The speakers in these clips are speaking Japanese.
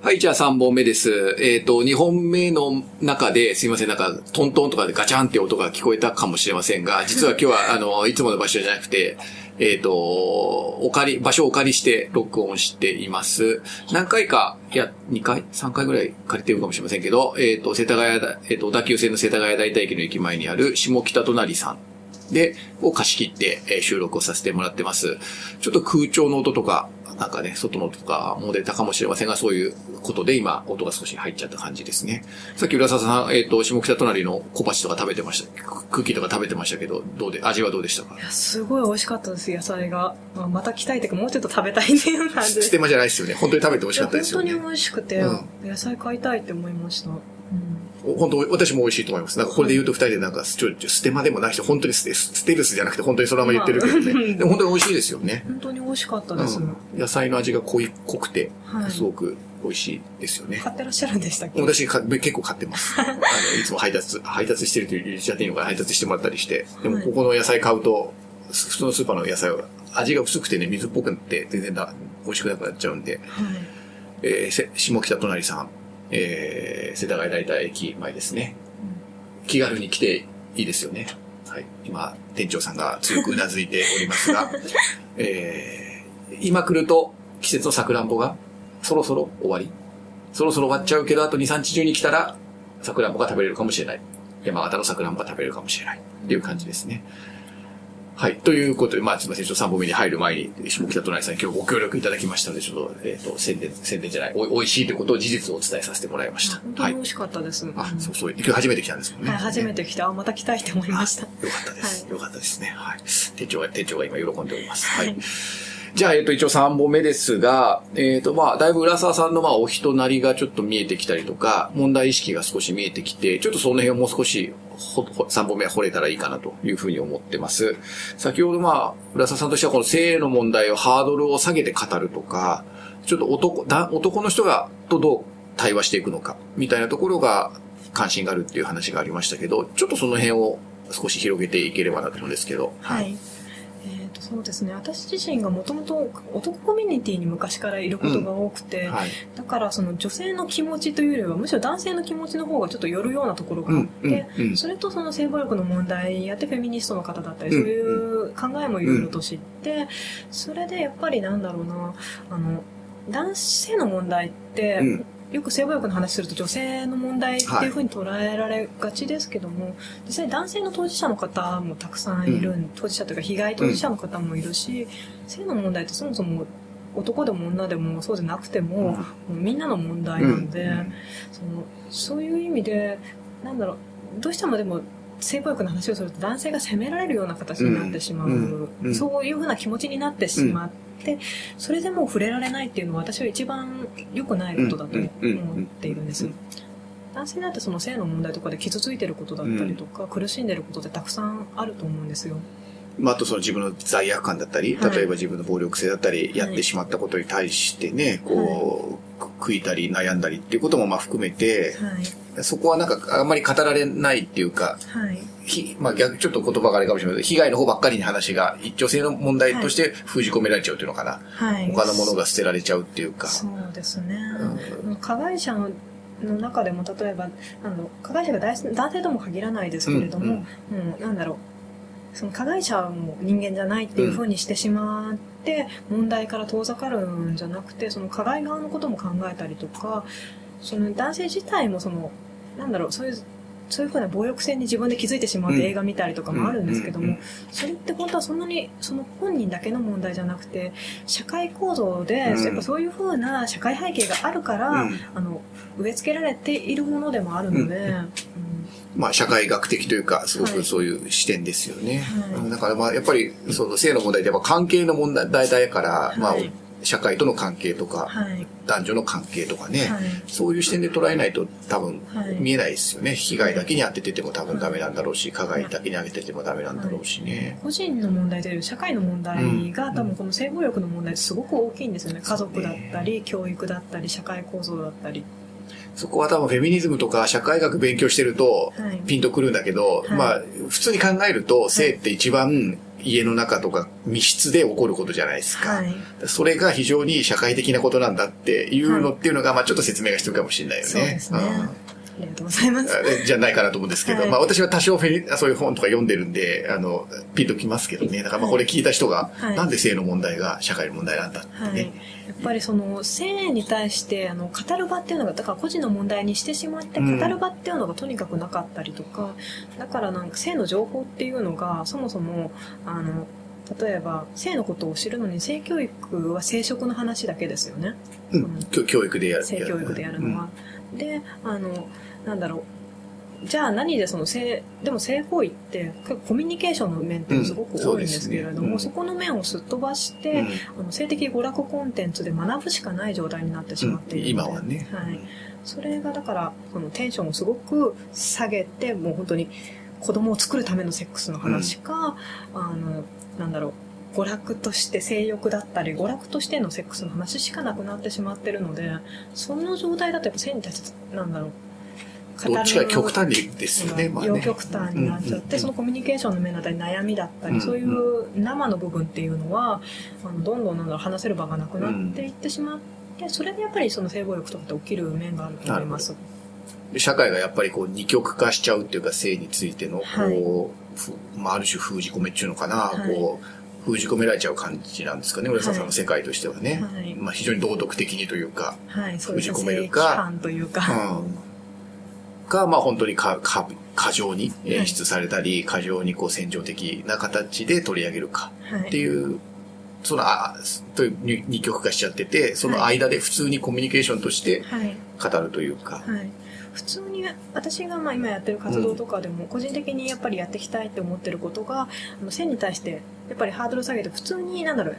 はい、じゃあ3本目です。えっ、と、2本目の中で、すいません、なんか、トントンとかでガチャンって音が聞こえたかもしれませんが、実は今日は、あの、いつもの場所じゃなくて、えっ、と、お借り、場所をお借りして録音しています。何回か、いや、2回 ?3 回ぐらい借りてるかもしれませんけど、えっ、と、世田谷だ、えっ、と、小田急線の世田谷大田駅の駅前にある下北隣さんで、を貸し切って、えー収録をさせてもらってます。ちょっと空調の音とか、なんかね、外のとかも出たかもしれませんが、そういうことで今、音が少し入っちゃった感じですね。さっき浦沢さん、えっ、と、下北隣の小鉢とか食べてました。クッキーとか食べてましたけど、どうで、味はどうでしたかいやすごい美味しかったです、野菜が。まあ、また来たいっていうか、もうちょっと食べたいっていう感じで。ステマじゃないですよね。本当に食べて美味しかったですよね。本当に美味しくて、う野菜買いたいって思いました。うん本当、私も美味しいと思います。なんかこれで言うと二人でなんか、ちょ、ちょステマでもない人、本当にステステルスじゃなくて本当にそのまま言ってるけどね。まあでも本当に美味しいですよね。本当に美味しかったです。うん野菜の味が濃い、濃くて、はいすごく美味しいですよね。買ってらっしゃるんでしたっけ？私か結構買ってます。あの、いつも配達、配達してるという言っちゃっていいのかな配達してもらったりして。でもはいここの野菜買うと、普通のスーパーの野菜は味が薄くてね、水っぽくなって全然だ美味しくなくなっちゃうんで、はい。えーせ下北隣さん、えー、世田谷大田駅前ですね。気軽に来ていいですよね。はい。今、店長さんが強くうなずいておりますが、えー、今来ると季節のさくらんぼがそろそろ終わりそろそろ終わっちゃうけど、あと2、3日中に来たら、さくらんぼが食べれるかもしれない。山形のさくらんぼが食べれるかもしれない。っていう感じですね。はい。ということで、まあ、すみません。ちょっと3本目に入る前に、下北隣さんに今日ご協力いただきましたので、ちょっと、えっ、と、宣伝、宣伝じゃない、おい、美味しいということを事実をお伝えさせてもらいました。はい本当に美。味しかったです。あ、そうそう。今日初めて来たんですもんね。はい、初めて来て、あ、また来たいって思いました。よかったです。はいよかったですね。はい。店長が、店長が今喜んでおります。はい。はいじゃあ、えっ、と、一応3本目ですが、えっ、と、まあ、だいぶ浦沢さんの、まあ、お人なりがちょっと見えてきたりとか、問題意識が少し見えてきて、ちょっとその辺をもう少し、ほ、ほ3本目は掘れたらいいかなというふうに思ってます。先ほど、まあ、浦沢さんとしてはこの性の問題をハードルを下げて語るとか、ちょっと男、男の人が、とどう対話していくのか、みたいなところが関心があるっていう話がありましたけど、ちょっとその辺を少し広げていければなと思うんですけど。はい。はい、そうですね。私自身がもともと男コミュニティに昔からいることが多くて、はい。だからその女性の気持ちというよりは、むしろ男性の気持ちの方がちょっと寄るようなところがあって、うんうんうんそれとその性暴力の問題やってフェミニストの方だったり、うんそういう考えもいろいろと知って、それでやっぱりなんだろうな、あの、男性の問題って、うんよく性暴力の話すると女性の問題っていうふうに捉えられがちですけども、実際男性の当事者の方もたくさんいる、当事者というか被害当事者の方もいるし、性の問題ってそもそも男でも女でもそうじゃなくても、もうみんなの問題なんで、うんそのそういう意味でなんだろうどうしてもでも性暴力の話をすると男性が責められるような形になってしまう、うん。うん。そういうふうな気持ちになってしまって、それでもう触れられないっていうのは私は一番良くないことだと思っているんです。うん男性だってその性の問題とかで傷ついてることだったりとか、苦しんでることってたくさんあると思うんですよ。まあ、あとその自分の罪悪感だったり、はい例えば自分の暴力性だったり、いやってしまったことに対してね、こう、悔いたり悩んだりっていうこともまあ含めて、はい。そこはなんかあんまり語られないっていうか、はい。ひまあ逆、ちょっと言葉があれかもしれないけど、被害の方ばっかりに話が、女性の問題として封じ込められちゃうっていうのかな。はい。他のものが捨てられちゃうっていうか。そうですね、う加害者の中でも例えばあの加害者が男男性とも限らないですけれども、もうなんだろう。その加害者も人間じゃないっていうふうにしてしまって、問題から遠ざかるんじゃなくてその加害側のことも考えたりとかその男性自体もそのなんだろうそういうそういうふうな暴力性に自分で気づいてしまってうん。映画見たりとかもあるんですけども、それって本当はそんなにその本人だけの問題じゃなくて社会構造で、うん。やっぱそういうふうな社会背景があるから、うん。あの植え付けられているものでもあるので、うん。まあ、社会学的というか、すごはい。くそういう視点ですよね。はい。うんだからまあ、やっぱり、その性の問題ってやっぱ関係の問題だから、まあはい、社会との関係とか、はい。男女の関係とかね、はい。そういう視点で捉えないと多分はい。見えないですよね。被害だけに当ててても多分ダメなんだろうし、加害だけに当てててもダメなんだろうしね。個人の問題というより社会の問題が、多分この性暴力の問題ってすごく大きいんですよね。家族だったり教育だったり社会構造だったり。そこは多分フェミニズムとか社会学勉強してるとはい。ピンとくるんだけど、はい。まあ普通に考えると性って一番家の中とか密室で起こることじゃないですか。はい。それが非常に社会的なことなんだっていうのっていうのが、まあちょっと説明が必要かもしれないよね。そうですね。うんありがとうございます。えじゃないかなと思うんですけど、はいまあ私は多少フェリそういう本とか読んでるんで、あの、ピンときますけどね。だからまあこれ聞いた人が、はいなんで性の問題が社会の問題なんだってね。はい、やっぱりその性に対してあの語る場っていうのがだから個人の問題にしてしまって語うんる場っていうのがとにかくなかったりとか、だからなんか性の情報っていうのがそもそもあの例えば性のことを知るのに性教育は生殖の話だけですよねうん。教教育でやる。性教育でやるのは。であのなんだろう。じゃあ何でその性でも性行為ってコミュニケーションの面ってすごくうん。そう多いんですけれども、うん。そこの面をすっ飛ばして、うん。あの性的娯楽コンテンツで学ぶしかない状態になってしまっているので、今はね。はい、それがだからそのテンションをすごく下げてもう本当に子供を作るためのセックスの話か、あのなんだろう娯楽として性欲だったり娯楽としてのセックスの話しかなくなってしまってるのでその状態だとやっぱ性に対してなんだろうどっちか極端にですよね、まあ極端になっちゃって、うん。うん。うんそのコミュニケーションの面だったり悩みだったり、うん。そういう生の部分っていうのはあのどんどんなんだろう話せる場がなくなっていってしまって、それでやっぱりその性暴力とかって起きる面があると思います。社会がやっぱりこう二極化しちゃうっていうか性についてのはい。こう、ふまあ、ある種封じ込めっていうのかな、はい。こう封じ込められちゃう感じなんですかね。浦沢さんの世界としてはね、はい。まあ、非常に道徳的にというか、はい、そうですね。封じ込める性か規範というか、うん、がまあ本当にかか過剰に演出されたり、過剰にこう戦場的な形で取り上げるかはい。っていうそのあという二二極化しちゃっててその間で普通にコミュニケーションとしてはい、語るというか、はい。普通に私がまあ今やってる活動とかでも個人的にやっぱりやっていきたいって思ってることがあの性に対してやっぱりハードル下げて普通になんだろう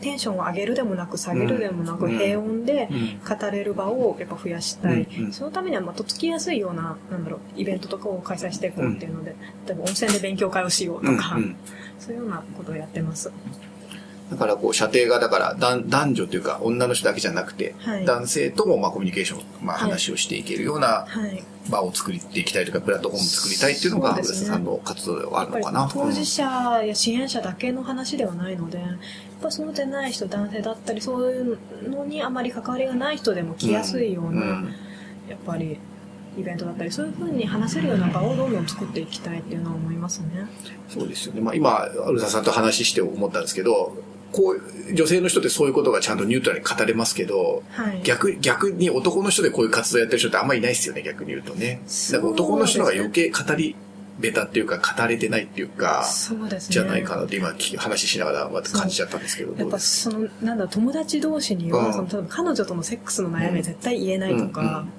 テンションを上げるでもなく下げるでもなくうん。平穏でうん。語れる場をやっぱ増やしたい、そのためにはまあとっつきやすいようななんだろうイベントとかを開催していこうっていうので、例えば温泉で勉強会をしようとか、そういうようなことをやってます。だからこう射程がだから男男女というか女の人だけじゃなくて、はい男性ともまあコミュニケーション、まあ、はい話をしていけるようなはい場を作っていきたいとかプラットフォームを作りたいっていうのが浦そうですね瀬さんの活動ではあるのかな。当事者や支援者だけの話ではないので、やっぱそうでない人、男性だったり、そういうのにあまり関わりがない人でも来やすいような、んやっぱりイベントだったり、そういうふうに話せるような場をどんどん作っていきたいっていうのは思いますね。そうですよね。まあ今、浦沢さんと話して思ったんですけど、こう、女性の人ってそういうことがちゃんとニュートラルに語れますけど、はい。逆、逆に男の人でこういう活動やってる人ってあんまりいないですよね、逆に言うとね。だから男の人が余計語りべたっていうか、語れてないっていうか、そうですね。じゃないかなって今き話しながらまた感じちゃったんですけど、やっぱその、なんだ友達同士には、うんその、彼女とのセックスの悩みは絶対言えないとか、うんうん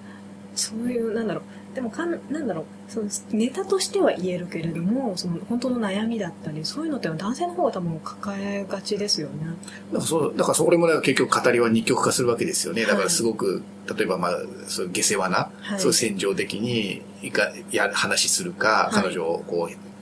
そういう、なんだろう、でもかん、なんだろう、そのネタとしては言えるけれども、その、本当の悩みだったり、そういうのって男性の方が多分抱えがちですよね。だからそう、だからそれもね結局語りは二極化するわけですよね。だからすごく、例えばまあ、そういう下世話な、はいそういう戦場的にいかや話するか、はい彼女をこう、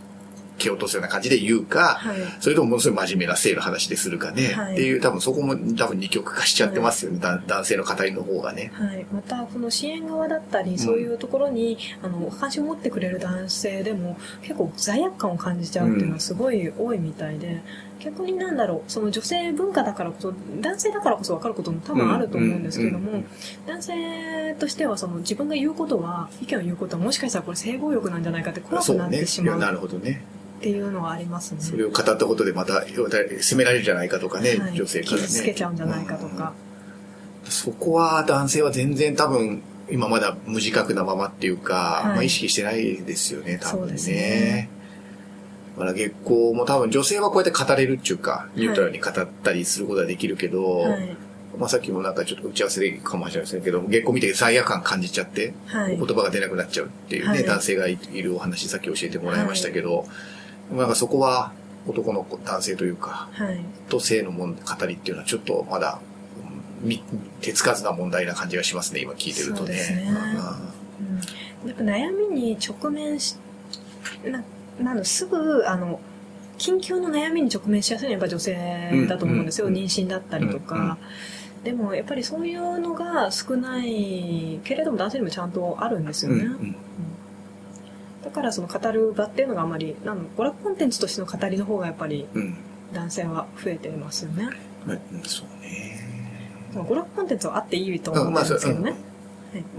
蹴落とすような感じで言うか、はい。それともものすごい真面目な性の話でするかね、はい。っていう多分そこも多分二極化しちゃってますよね、だ男性の語りの方がね。はい、またこの支援側だったりそういうところに、あの関心を持ってくれる男性でも結構罪悪感を感じちゃうっていうのはすごい多いみたいで、逆になんだろうその女性文化だからこそ男性だからこそ分かることも多分あると思うんですけども、うんうん男性としてはその自分が言うことは意見を言うことはもしかしたらこれ性暴力なんじゃないかって怖くなってしまうなるほどね。っていうのはありますね。それを語ったことでまた責められるんじゃないかとかね、はい女性からね。傷つけちゃうんじゃないかとか、そこは男性は全然多分今まだ無自覚なままっていうか、はいまあ意識してないですよね、多分ね。だから月光も多分女性はこうやって語れるっていうか、ニュートラルに語ったりすることができるけど、はい。まあさっきもなんかちょっと打ち合わせでかもしれませんけど、月光見て罪悪感感じちゃって、はい。言葉が出なくなっちゃうっていうね、はい。男性がいるお話さっき教えてもらいましたけど、なんかそこは男の子男性というか、はい。と性のもん語りっていうのはちょっとまだ、手つかずな問題な感じがしますね、今聞いてるとね。ね。うん。やっぱ悩みに直面しななんだすぐあの緊急の悩みに直面しやすいのはやっぱ女性だと思うんですよ、妊娠だったりとか、でもやっぱりそういうのが少ないけれども男性にもちゃんとあるんですよね、だからその語る場っていうのがあまりなん娯楽コンテンツとしての語りの方がやっぱりうん。男性は増えてますよね。うんそうね。娯楽コンテンツはあっていいと思ってるんですけどね、まあ、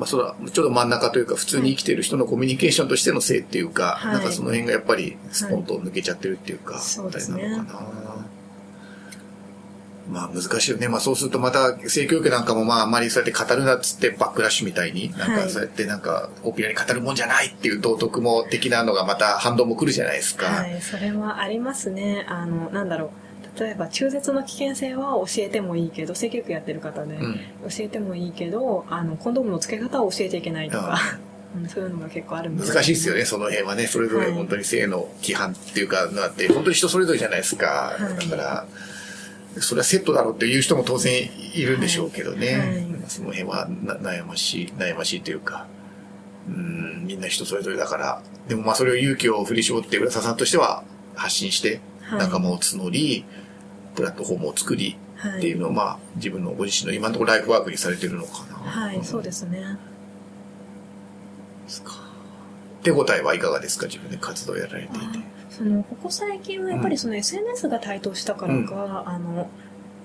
それはちょっと真ん中というか、普通に生きてる人のコミュニケーションとしての性っていうか、はいなんかその辺がやっぱりスポンと抜けちゃってるっていうか、そうですねあれなのかな。まあ難しいよね。まあそうするとまた性教育なんかもまああんまりそうやって語るなっつってバックラッシュみたいに、なんはいかそうやってなんかオピラに語るもんじゃないっていう道徳も的なのがまた反動も来るじゃないですか。はい、それはありますね。あの、なんだろう。例えば、中絶の危険性は教えてもいいけど、性教育やってる方で、うん。教えてもいいけど、あの、コンドームの付け方を教えちゃいけないとか、うん、そういうのが結構あるん難しいですよね、その辺はね。それぞれ本当に性の規範っていうか、なって、本当に人それぞれじゃないですか。はいだから、それはセットだろうっていう人も当然いるんでしょうけどね。はいはいその辺はな悩ましい、悩ましいというか、うん、みんな人それぞれだから。でもまあそれを勇気を振り絞って浦沢さんとしては発信して、はい仲間を募り、プラットフォームを作り、はい。っていうのをまあ自分のご自身の今のところライフワークにされてるのかな。はい、そうでですね。すか。手応えはいかがですか？自分で活動やられていて。そのここ最近はやっぱりその SNS が台頭したからか、あの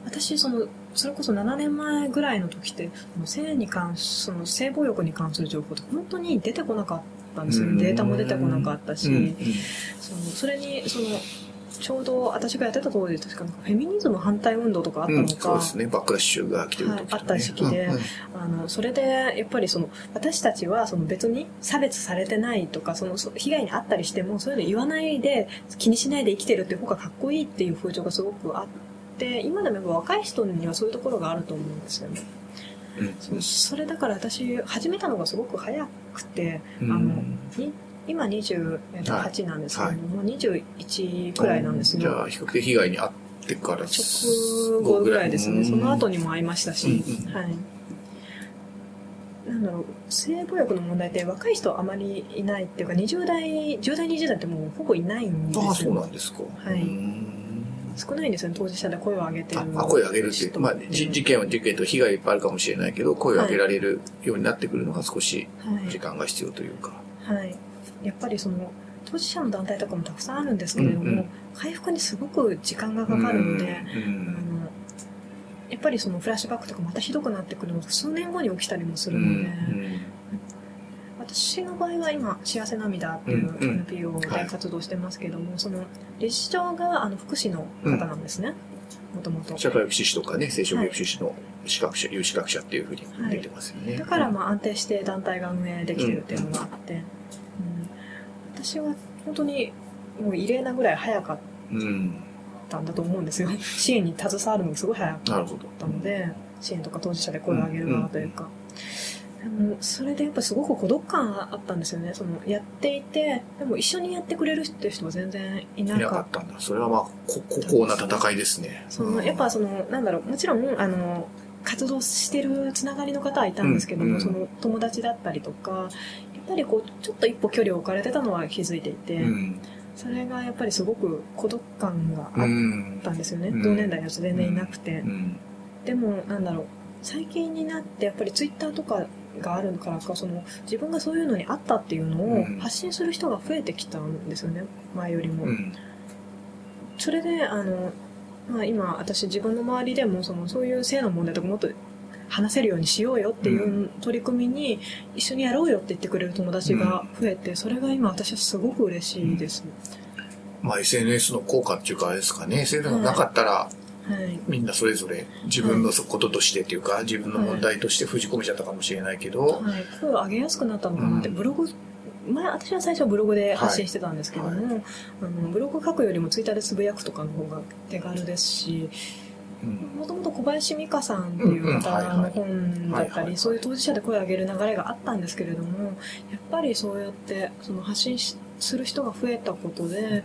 私そのそれこそ7年前ぐらいの時ってその性に関すその性暴力に関する情報って本当に出てこなかったんですよ。うん。データも出てこなかったし、うん。うん。そのそれにそのちょうど私がやってた当時確かフェミニズム反対運動とかあったうん、のか、そうですね。バックラッシュが来てる時と、ねはいあった時期でうんうんあのそれでやっぱりその私たちはその別に差別されてないとかそのそ被害に遭ったりしてもそういうの言わないで気にしないで生きてるっていう方がかっこいいっていう風潮がすごくあって今でもやっぱ若い人にはそういうところがあると思うんですよね。うんそそれだから私始めたのがすごく早くて、うんあのに今28なんですけども、もう21くらいなんですよ。じゃあ、比較的被害に遭ってから直後ぐらいですね。その後に。にも会いましたし、うんうんはい。なんだろう、性暴力の問題って若い人あまりいないっていうか、20代、10代、20代ってもうほぼいないんですよ。ああ、そうなんですか。はいうん少ないんですよね、当事者で声を上げてるあ、あ声を上げるっていう。人まあ、じ事件は事件と被害いっぱいあるかもしれないけど、声を上げられるようになってくるのが少しはい時間が必要というか。はい。やっぱりその、当事者の団体とかもたくさんあるんですけれども、うんうん。回復にすごく時間がかかるので、うんあのやっぱりそのフラッシュバックとかまたひどくなってくるのが数年後に起きたりもすうんるので、うん私の場合は今「幸せ涙」っていううんうん。NPO で活動してますけども、その理事長があの福祉の方なんですね。もともと社会福祉士とかね、生殖福祉士の資格者、有資格者っていうふうに出てますよね。だからまあ安定して団体が運営できてるっていうのがあって、うん私は本当にもう異例なぐらい早かっうん。たんだと思うんですよ 支援に携わるのがすごい早かっ。たので支援とか当事者で声を上げる側というか、でもそれでやっぱすごく孤独感あったんですよねそのやっていてでも一緒にやってくれるっていう人は全然いないかっなかったんだ。それはまあ、こ、ここな戦いですね。そのやっぱそのなんだろうもちろんあの活動してるつながりの方はいたんですけども、うんその友達だったりとかぱりこうちょっと一歩距離を置かれてたのは気づいていて、うん。それがやっぱりすごく孤独感がうあっん。たんですよね、うん同年代の人全然いなくて、うん。でもなんだろう最近になってやっぱりツイッターとかがあるからかその自分がそういうのにあったっていうのをうん発信する人が増えてきたんですよね前よりも、うん。それであの、まあ、今私自分の周りでもそのそういう性の問題とかもっと話せるようにしようよっていう取り組みに一緒にやろうよって言ってくれる友達が増えてそれが今私はすごく嬉しいです、まあ SNS の効果っていうかあれですかね。SNS がなかったら、はい。みんなそれぞれ自分のこととしてっていうか、自分の問題として封じ込めちゃったかもしれないけど、はい、声を上げやすくなったのかなって、うん。ブログ前私は最初ブログで発信してたんですけども、はい。あのブログ書くよりもツイッターでつぶやくとかの方が手軽ですしうんもともと小林美香さんっていう方の本だったりそういう当事者で声を上げる流れがあったんですけれどもやっぱりそうやってその発信しする人が増えたことで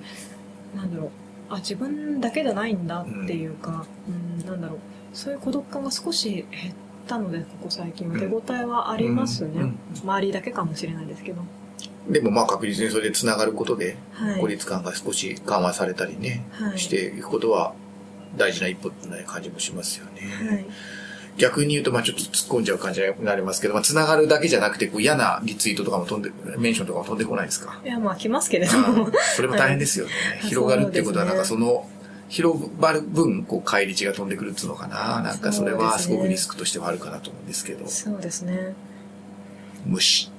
なんだろうあ自分だけじゃないんだっていうか、うん、なんだろうそういう孤独感が少し減ったのでここ最近は。手応えはありますね、周りだけかもしれないですけど、でもまあ確実にそれで繋がることで、はい。孤立感が少し緩和されたりね、はい。していくことは大事な一歩な感じもしますよね。はい逆に言うと、まあちょっと突っ込んじゃう感じになりますけど、まあ繋がるだけじゃなくて、こう嫌なリツイートとかも飛んで、メンションとかも飛んでこないですか？いや、まあ来ますけれども。それも大変ですよね。はい広がるっていうことは、なんかその、広がる分、こう、返り血が飛んでくるっていうのかな。なんかそれはすごくリスクとしてはあるかなと思うんですけど。そうですね。無視。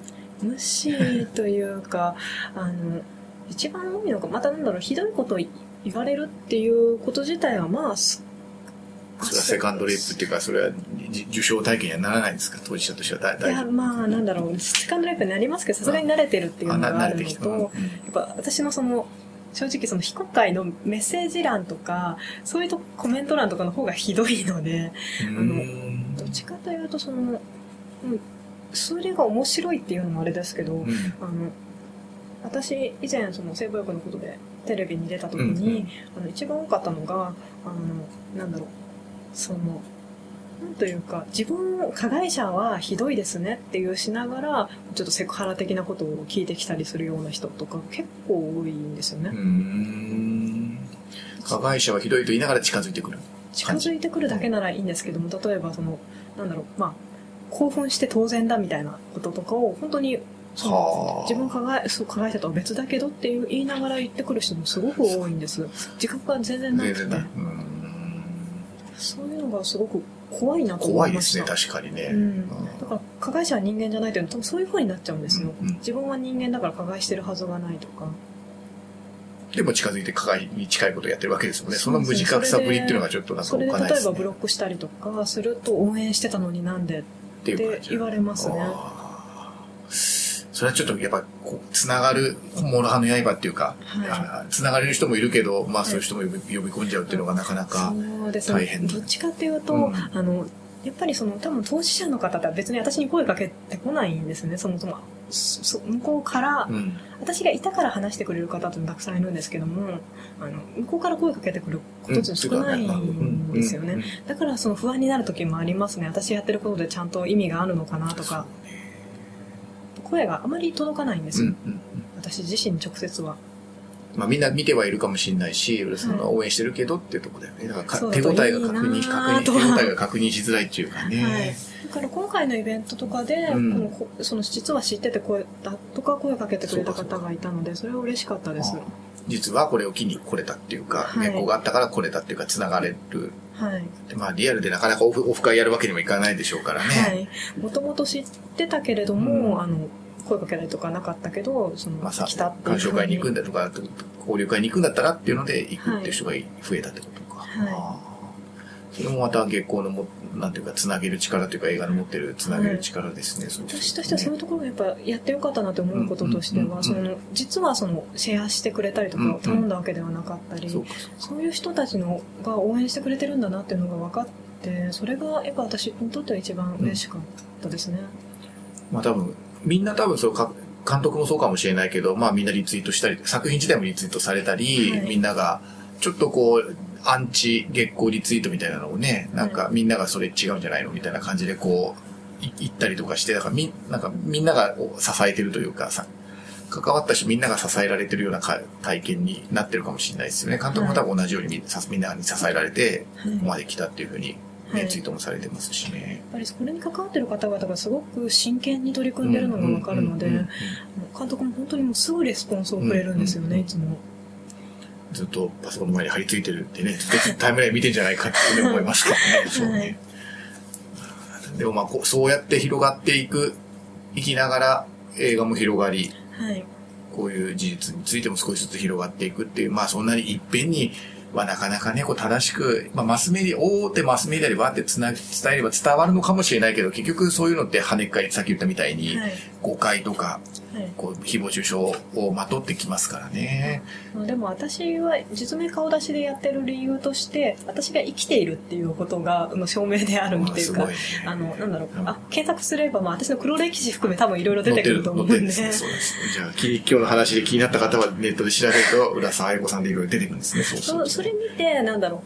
無視というか、あの、一番多いのが、またなんだろう、ひどいことを言われるっていうこと自体は、まあ、すそれはセカンドレイプっていうか、それはじ受賞体験にはならないんですか？当事者としては大いや、まあ、なんだろう、セカンドレイプになりますけど、さすがに慣れてるっていうのがあるの。と、うん。やっぱ私のその、正直その非公開のメッセージ欄とか、そういうとコメント欄とかの方がひどいので、うん。どっちかというとその、うん、それが面白いっていうのもあれですけど、うん。あの、私以前その性暴力のことでテレビに出た時に、うんうんあの一番多かったのが、あの、なんだろう、その、なんというか、自分、加害者はひどいですねっていうしながら、ちょっとセクハラ的なことを聞いてきたりするような人とか結構多いんですよね。うん加害者はひどいと言いながら近づいてくる。近づいてくるだけならいいんですけども、例えばその、なんだろう、まあ、興奮して当然だみたいなこととかを、本当に、そのはあ自分加害そう加害者とは別だけどっていう言いながら言ってくる人もすごく多いんです。自覚が全然なくて。そういうのがすごく怖いなと思いました。怖いですね、確かにね。うん。だから加害者は人間じゃないというのは多分そういう風になっちゃうんですよ、うんうん。自分は人間だから加害してるはずがないとか。でも近づいて加害に近いことをやってるわけですもんね。その無自覚さぶりっていうのがちょっとなんかそれでおかないですね。例えばブロックしたりとかすると応援してたのになんでって言われますねそれはちょっとやっぱこう、つながる、諸刃の刃っていうか、はい。つながれる人もいるけど、まあそういう人も呼び込んじゃうっていうのがなかなか、大変ね。どっちかっていうと、うん。あのやっぱりその多分当事者の方って別に私に声かけてこないんですね。そもそも。そそ向こうから、うん。私がいたから話してくれる方ってたくさんいるんですけどもあの向こうから声かけてくることって少ないんですよね、だからその不安になる時もありますね。私やってることでちゃんと意味があるのかなとか声があまり届かないんです。よ、うんうんうん。私自身直接は。まあみんな見てはいるかもしれないし、そのはい応援してるけどっていうところだよね。だから手応えが確認、いいな確認、手応えが確認しづらいっていうかね。はい、だから今回のイベントとかで、うん。その実は知ってて声だとか声かけてくれた方がいたのでそれは嬉しかったです。実はこれを機に来れたっていうか、はい。原稿があったから来れたっていうか、繋がれる。はい、でまあリアルでなかなかオフオフ会やるわけにもいかないでしょうからね。はい、もともと知ってたけれども、うん。あの声かけたりとかなかったけどその、まあさ来たっていう鑑賞会に行くんだだとか、交流会に行くんだったらっていうので行くっていう人が増えたってことか。はい。あーそれもまた月光のも、なんていうか、つなげる力というか、映画の持ってるつなげる力ですね。そうですね私としてはそういうところがやっぱやってよかったなと思うこととしてうんうんうんうんはその実はそのシェアしてくれたりとかうんうん頼んだわけではなかったり、そうか。そういう人たちのが応援してくれてるんだなっていうのが分かってそれがやっぱ私にとっては一番嬉しかったですね。まあ多分、みんな多分そうか、監督もそうかもしれないけど、まあみんなリツイートしたり、作品自体もリツイートされたり、はいみんなが、ちょっとこう、アンチ月光リツイートみたいなのをね、なんかみんながそれ違うんじゃないの？みたいな感じでこう、い言ったりとかして、だからみ、なんかみんなが支えてるというかさ、関わった人みんなが支えられてるようなか体験になってるかもしれないですよね。監督も多分同じようにみんなに支えられて、はいここまで来たっていうふうに、はいね、ツイートもされてますしね。やっぱりこれに関わってる方々がすごく真剣に取り組んでるのが分かるので、監督も本当にもうすぐレスポンスをくれるんですよね、うんいつも。ずっとパソコンの前に張り付いてるってね、タイムライン見てんじゃないかって思いますからね。そうね。でもまあこう、そうやって広がっていく、いきながら映画も広がり、はい。こういう事実についても少しずつ広がっていくっていう、まあそんなにいっぺんにはなかなかね、こう正しく、まあマスメディア、大手マスメディアでバーってつな伝えれば伝わるのかもしれないけど、結局そういうのって跳ねっ返り、さっき言ったみたいに、はい。誤解とか、はいこう、誹謗中傷をまとってきますからね。まあでも私は実名顔出しでやってる理由として、私が生きているっていうことがの証明であるっていうか。あの、なんだろうう、んあ、検索すれば、まあ私の黒歴史含め多分いろいろ出てくると思うんで。ね。そうです。じゃあ、き今日の話で気になった方はネットで調べると、浦沢愛子さんでいろいろ出てくるんですね。そうそうそれ見て、なんだろ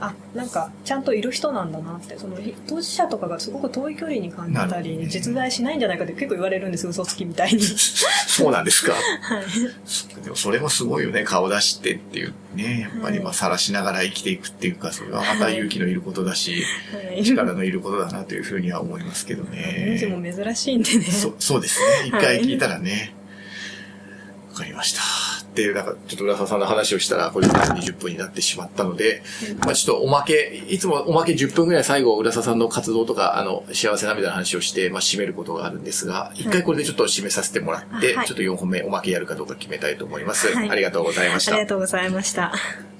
あなんかちゃんといる人なんだなってその当事者とかがすごく遠い距離に感じたり、ね、実在しないんじゃないかって結構言われるんです嘘つきみたいに。そうなんですか。はい。でもそれもすごいよね顔出してっていうね。やっぱりまあ晒しながら生きていくっていうかそれはまた勇気のいることだし、はい。力のいることだなというふうには思いますけど名字ねも珍しいんでね。そそうですね。一回聞いたらね。わ、かりました。で、なんか、ちょっと浦沢さんの話をしたら、これ20分になってしまったので、まあちょっとおまけ、いつもおまけ10分ぐらい最後、浦沢さんの活動とか、あの、幸せ涙の話をして、まあ締めることがあるんですが、一回これでちょっと締めさせてもらって、はい。ちょっと4本目おまけやるかどうか決めたいと思います。はい。ありがとうございました。ありが。とうございました